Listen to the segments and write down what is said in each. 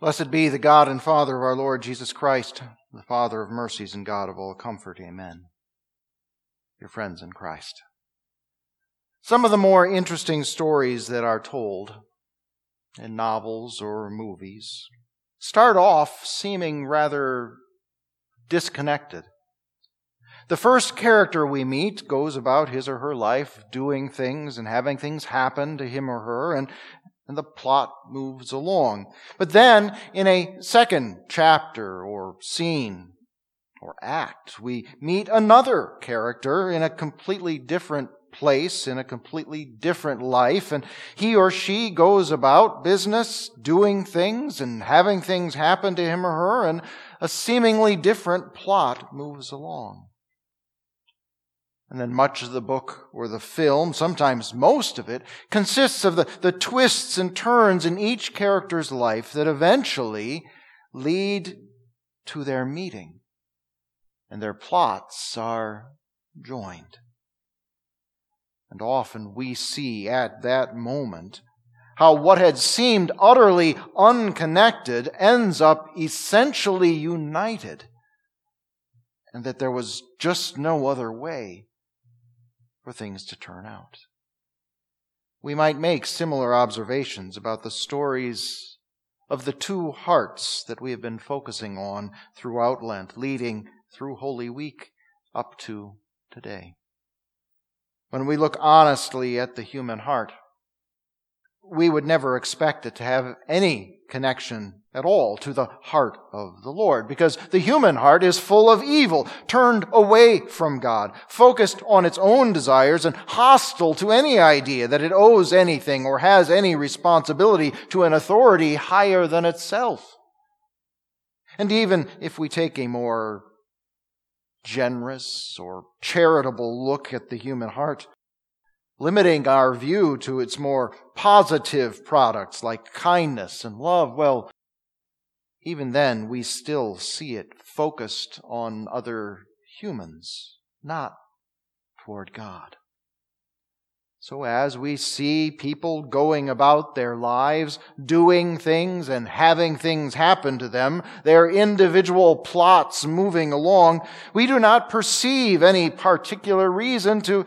Blessed be the God and Father of our Lord Jesus Christ, the Father of mercies and God of all comfort. Amen. Your friends in Christ. Some of the more interesting stories that are told in novels or movies start off seeming rather disconnected. The first character we meet goes about his or her life doing things and having things happen to him or her, and and the plot moves along. But then, in a second chapter or scene or act, we meet another character in a completely different place, in a completely different life, and he or she goes about business, doing things, and having things happen to him or her, and a seemingly different plot moves along. And then much of the book or the film, sometimes most of it, consists of the, the twists and turns in each character's life that eventually lead to their meeting. And their plots are joined. And often we see at that moment how what had seemed utterly unconnected ends up essentially united. And that there was just no other way for things to turn out. We might make similar observations about the stories of the two hearts that we have been focusing on throughout Lent, leading through Holy Week up to today. When we look honestly at the human heart, we would never expect it to have any connection at all to the heart of the Lord because the human heart is full of evil, turned away from God, focused on its own desires and hostile to any idea that it owes anything or has any responsibility to an authority higher than itself. And even if we take a more generous or charitable look at the human heart, limiting our view to its more positive products like kindness and love, well, even then we still see it focused on other humans, not toward God. So as we see people going about their lives, doing things and having things happen to them, their individual plots moving along, we do not perceive any particular reason to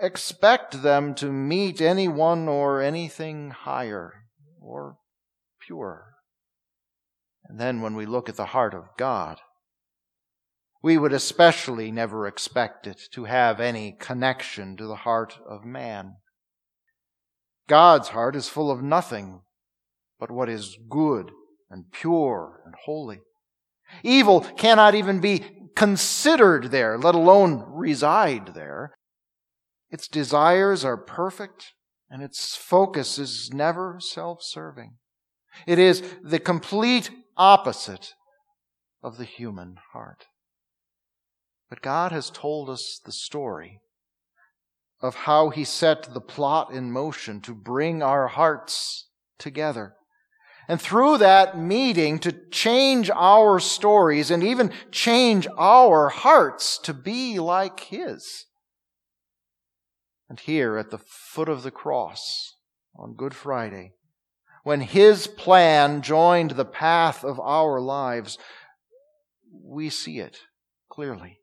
expect them to meet anyone or anything higher or pure. And then when we look at the heart of God, we would especially never expect it to have any connection to the heart of man. God's heart is full of nothing but what is good and pure and holy. Evil cannot even be considered there, let alone reside there. Its desires are perfect and its focus is never self-serving. It is the complete opposite of the human heart. But God has told us the story of how He set the plot in motion to bring our hearts together. And through that meeting to change our stories and even change our hearts to be like His. And here at the foot of the cross on Good Friday, when His plan joined the path of our lives, we see it clearly.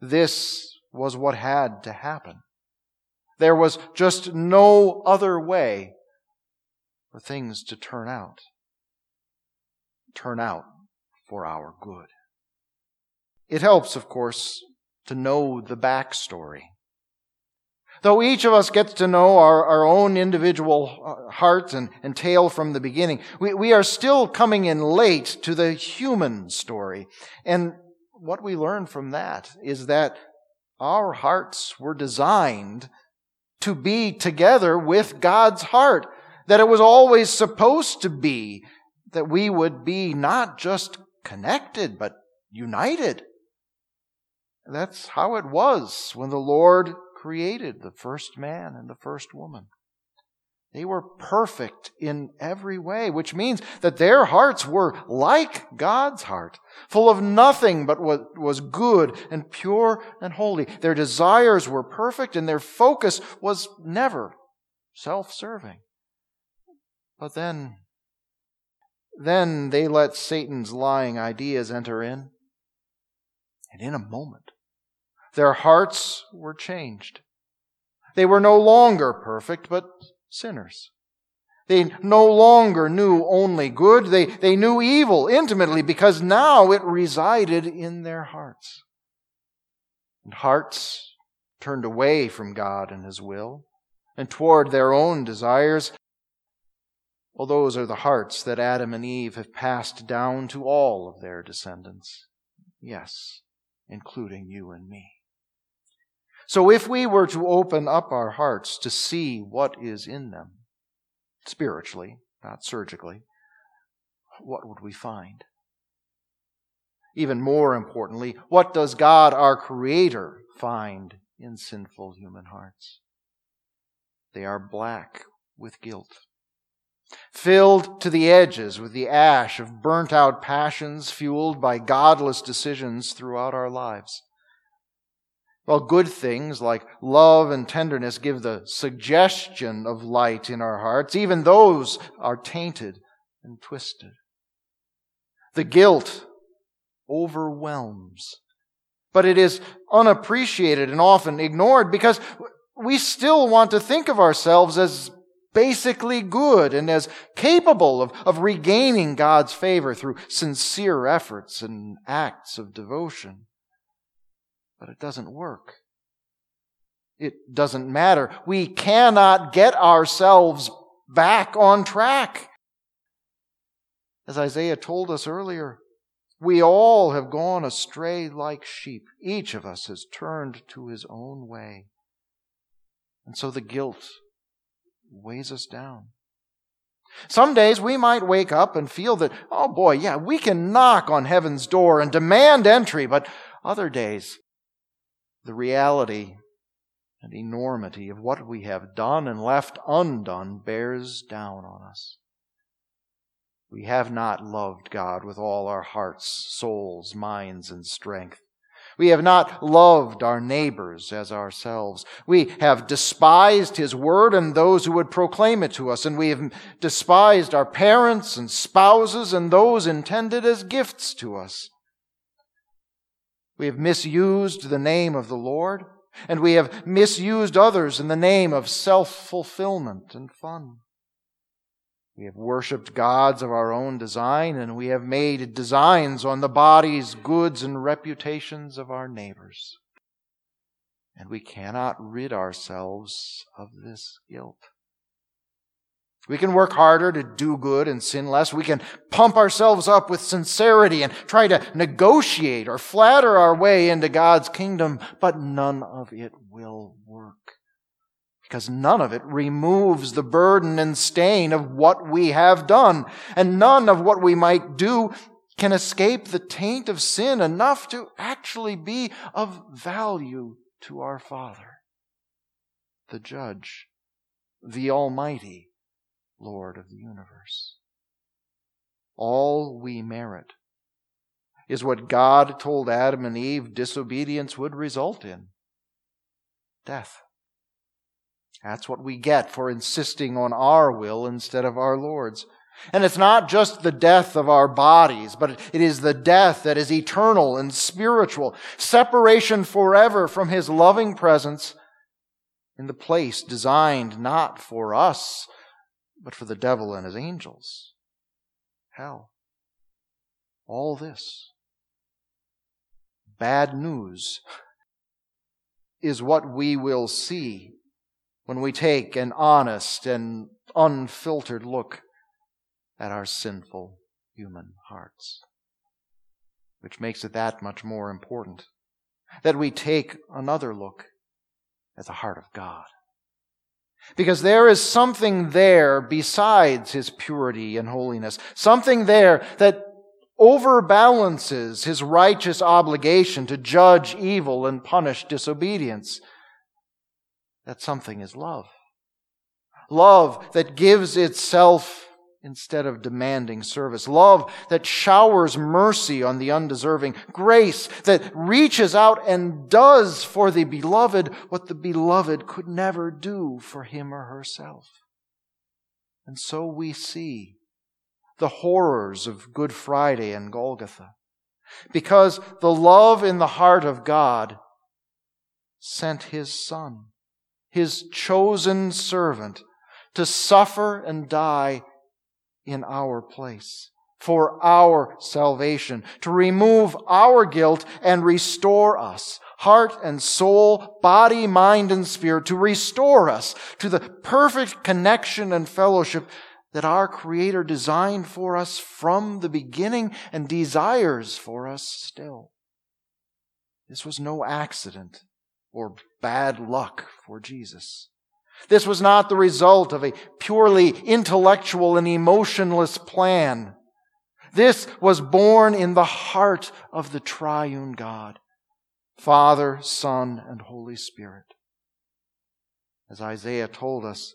This was what had to happen. There was just no other way for things to turn out. Turn out for our good. It helps, of course, to know the backstory. Though each of us gets to know our, our own individual uh, heart and, and tale from the beginning, we, we are still coming in late to the human story. And what we learn from that is that our hearts were designed to be together with God's heart. That it was always supposed to be that we would be not just connected, but united. That's how it was when the Lord created the first man and the first woman. They were perfect in every way, which means that their hearts were like God's heart, full of nothing but what was good and pure and holy. Their desires were perfect and their focus was never self-serving. But then Then they let Satan's lying ideas enter in. And in a moment, their hearts were changed. They were no longer perfect, but sinners. They no longer knew only good. They, they knew evil intimately because now it resided in their hearts. And hearts turned away from God and His will and toward their own desires. Well, those are the hearts that Adam and Eve have passed down to all of their descendants. Yes, including you and me. So if we were to open up our hearts to see what is in them, spiritually, not surgically, what would we find? Even more importantly, what does God, our Creator, find in sinful human hearts? They are black with guilt, filled to the edges with the ash of burnt out passions fueled by godless decisions throughout our lives. While good things like love and tenderness give the suggestion of light in our hearts, even those are tainted and twisted. The guilt overwhelms, but it is unappreciated and often ignored because we still want to think of ourselves as basically good and as capable of, of regaining God's favor through sincere efforts and acts of devotion. But it doesn't work. It doesn't matter. We cannot get ourselves back on track. As Isaiah told us earlier, we all have gone astray like sheep. Each of us has turned to his own way. And so the guilt weighs us down. Some days we might wake up and feel that, oh boy, yeah, we can knock on heaven's door and demand entry, but other days the reality and enormity of what we have done and left undone bears down on us. We have not loved God with all our hearts, souls, minds, and strength. We have not loved our neighbors as ourselves. We have despised His word and those who would proclaim it to us, and we have despised our parents and spouses and those intended as gifts to us. We have misused the name of the Lord, and we have misused others in the name of self-fulfillment and fun. We have worshiped gods of our own design, and we have made designs on the bodies, goods, and reputations of our neighbors. And we cannot rid ourselves of this guilt. We can work harder to do good and sin less. We can pump ourselves up with sincerity and try to negotiate or flatter our way into God's kingdom, but none of it will work. Because none of it removes the burden and stain of what we have done, and none of what we might do can escape the taint of sin enough to actually be of value to our Father, the Judge, the Almighty Lord of the universe. All we merit is what God told Adam and Eve disobedience would result in death. That's what we get for insisting on our will instead of our Lord's. And it's not just the death of our bodies, but it is the death that is eternal and spiritual, separation forever from His loving presence in the place designed not for us, but for the devil and his angels. Hell. All this. Bad news is what we will see when we take an honest and unfiltered look at our sinful human hearts. Which makes it that much more important that we take another look at the heart of God. Because there is something there besides his purity and holiness. Something there that overbalances his righteous obligation to judge evil and punish disobedience. That something is love. Love that gives itself instead of demanding service. Love that showers mercy on the undeserving. Grace that reaches out and does for the beloved what the beloved could never do for him or herself. And so we see the horrors of Good Friday and Golgotha. Because the love in the heart of God sent his Son, his chosen servant, to suffer and die in our place for our salvation, to remove our guilt and restore us, heart and soul, body, mind, and spirit, to restore us to the perfect connection and fellowship that our Creator designed for us from the beginning and desires for us still. This was no accident or bad luck for Jesus. This was not the result of a purely intellectual and emotionless plan. This was born in the heart of the triune God, Father, Son, and Holy Spirit. As Isaiah told us,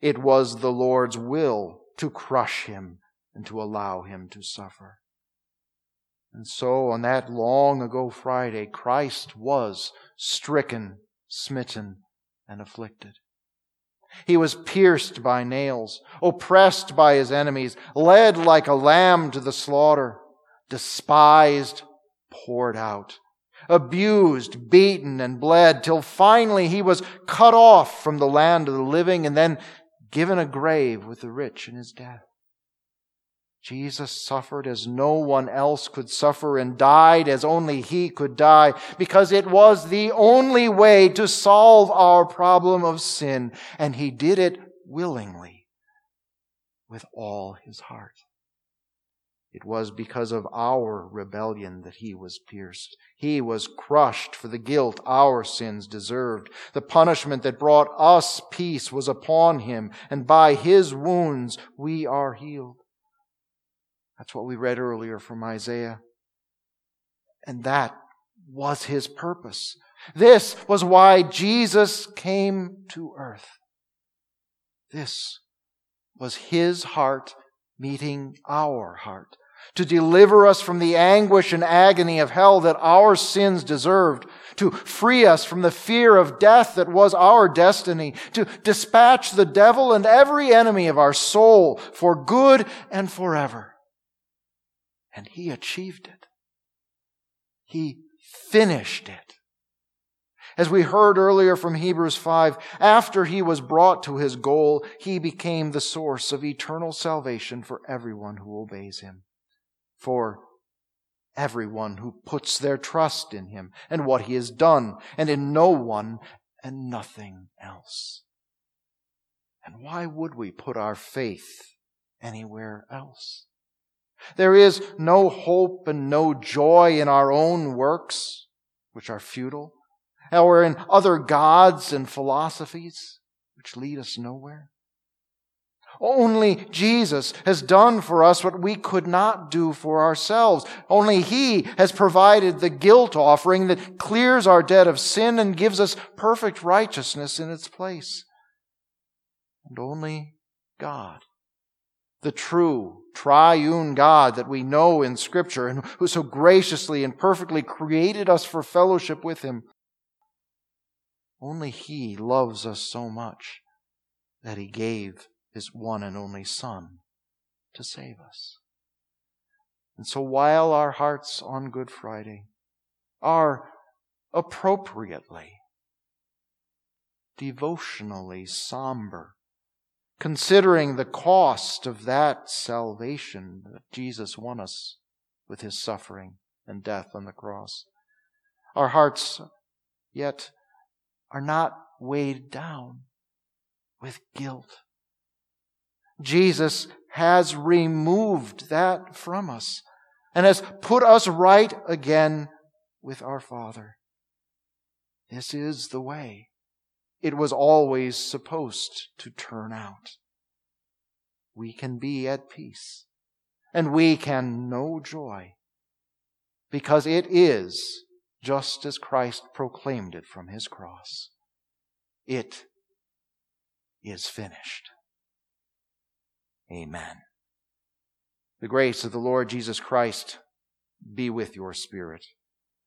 it was the Lord's will to crush him and to allow him to suffer. And so on that long ago Friday, Christ was stricken, smitten, and afflicted. He was pierced by nails, oppressed by his enemies, led like a lamb to the slaughter, despised, poured out, abused, beaten, and bled, till finally he was cut off from the land of the living and then given a grave with the rich in his death. Jesus suffered as no one else could suffer and died as only he could die because it was the only way to solve our problem of sin. And he did it willingly with all his heart. It was because of our rebellion that he was pierced. He was crushed for the guilt our sins deserved. The punishment that brought us peace was upon him, and by his wounds we are healed. That's what we read earlier from Isaiah. And that was his purpose. This was why Jesus came to earth. This was his heart meeting our heart to deliver us from the anguish and agony of hell that our sins deserved, to free us from the fear of death that was our destiny, to dispatch the devil and every enemy of our soul for good and forever. And he achieved it. He finished it. As we heard earlier from Hebrews 5, after he was brought to his goal, he became the source of eternal salvation for everyone who obeys him. For everyone who puts their trust in him and what he has done, and in no one and nothing else. And why would we put our faith anywhere else? There is no hope and no joy in our own works, which are futile, or in other gods and philosophies, which lead us nowhere. Only Jesus has done for us what we could not do for ourselves. Only He has provided the guilt offering that clears our debt of sin and gives us perfect righteousness in its place. And only God the true triune God that we know in Scripture and who so graciously and perfectly created us for fellowship with Him. Only He loves us so much that He gave His one and only Son to save us. And so while our hearts on Good Friday are appropriately, devotionally somber, considering the cost of that salvation that Jesus won us with his suffering and death on the cross. Our hearts yet are not weighed down with guilt. Jesus has removed that from us and has put us right again with our Father. This is the way it was always supposed to turn out. We can be at peace and we can know joy because it is just as Christ proclaimed it from his cross. It is finished. Amen. The grace of the Lord Jesus Christ be with your spirit.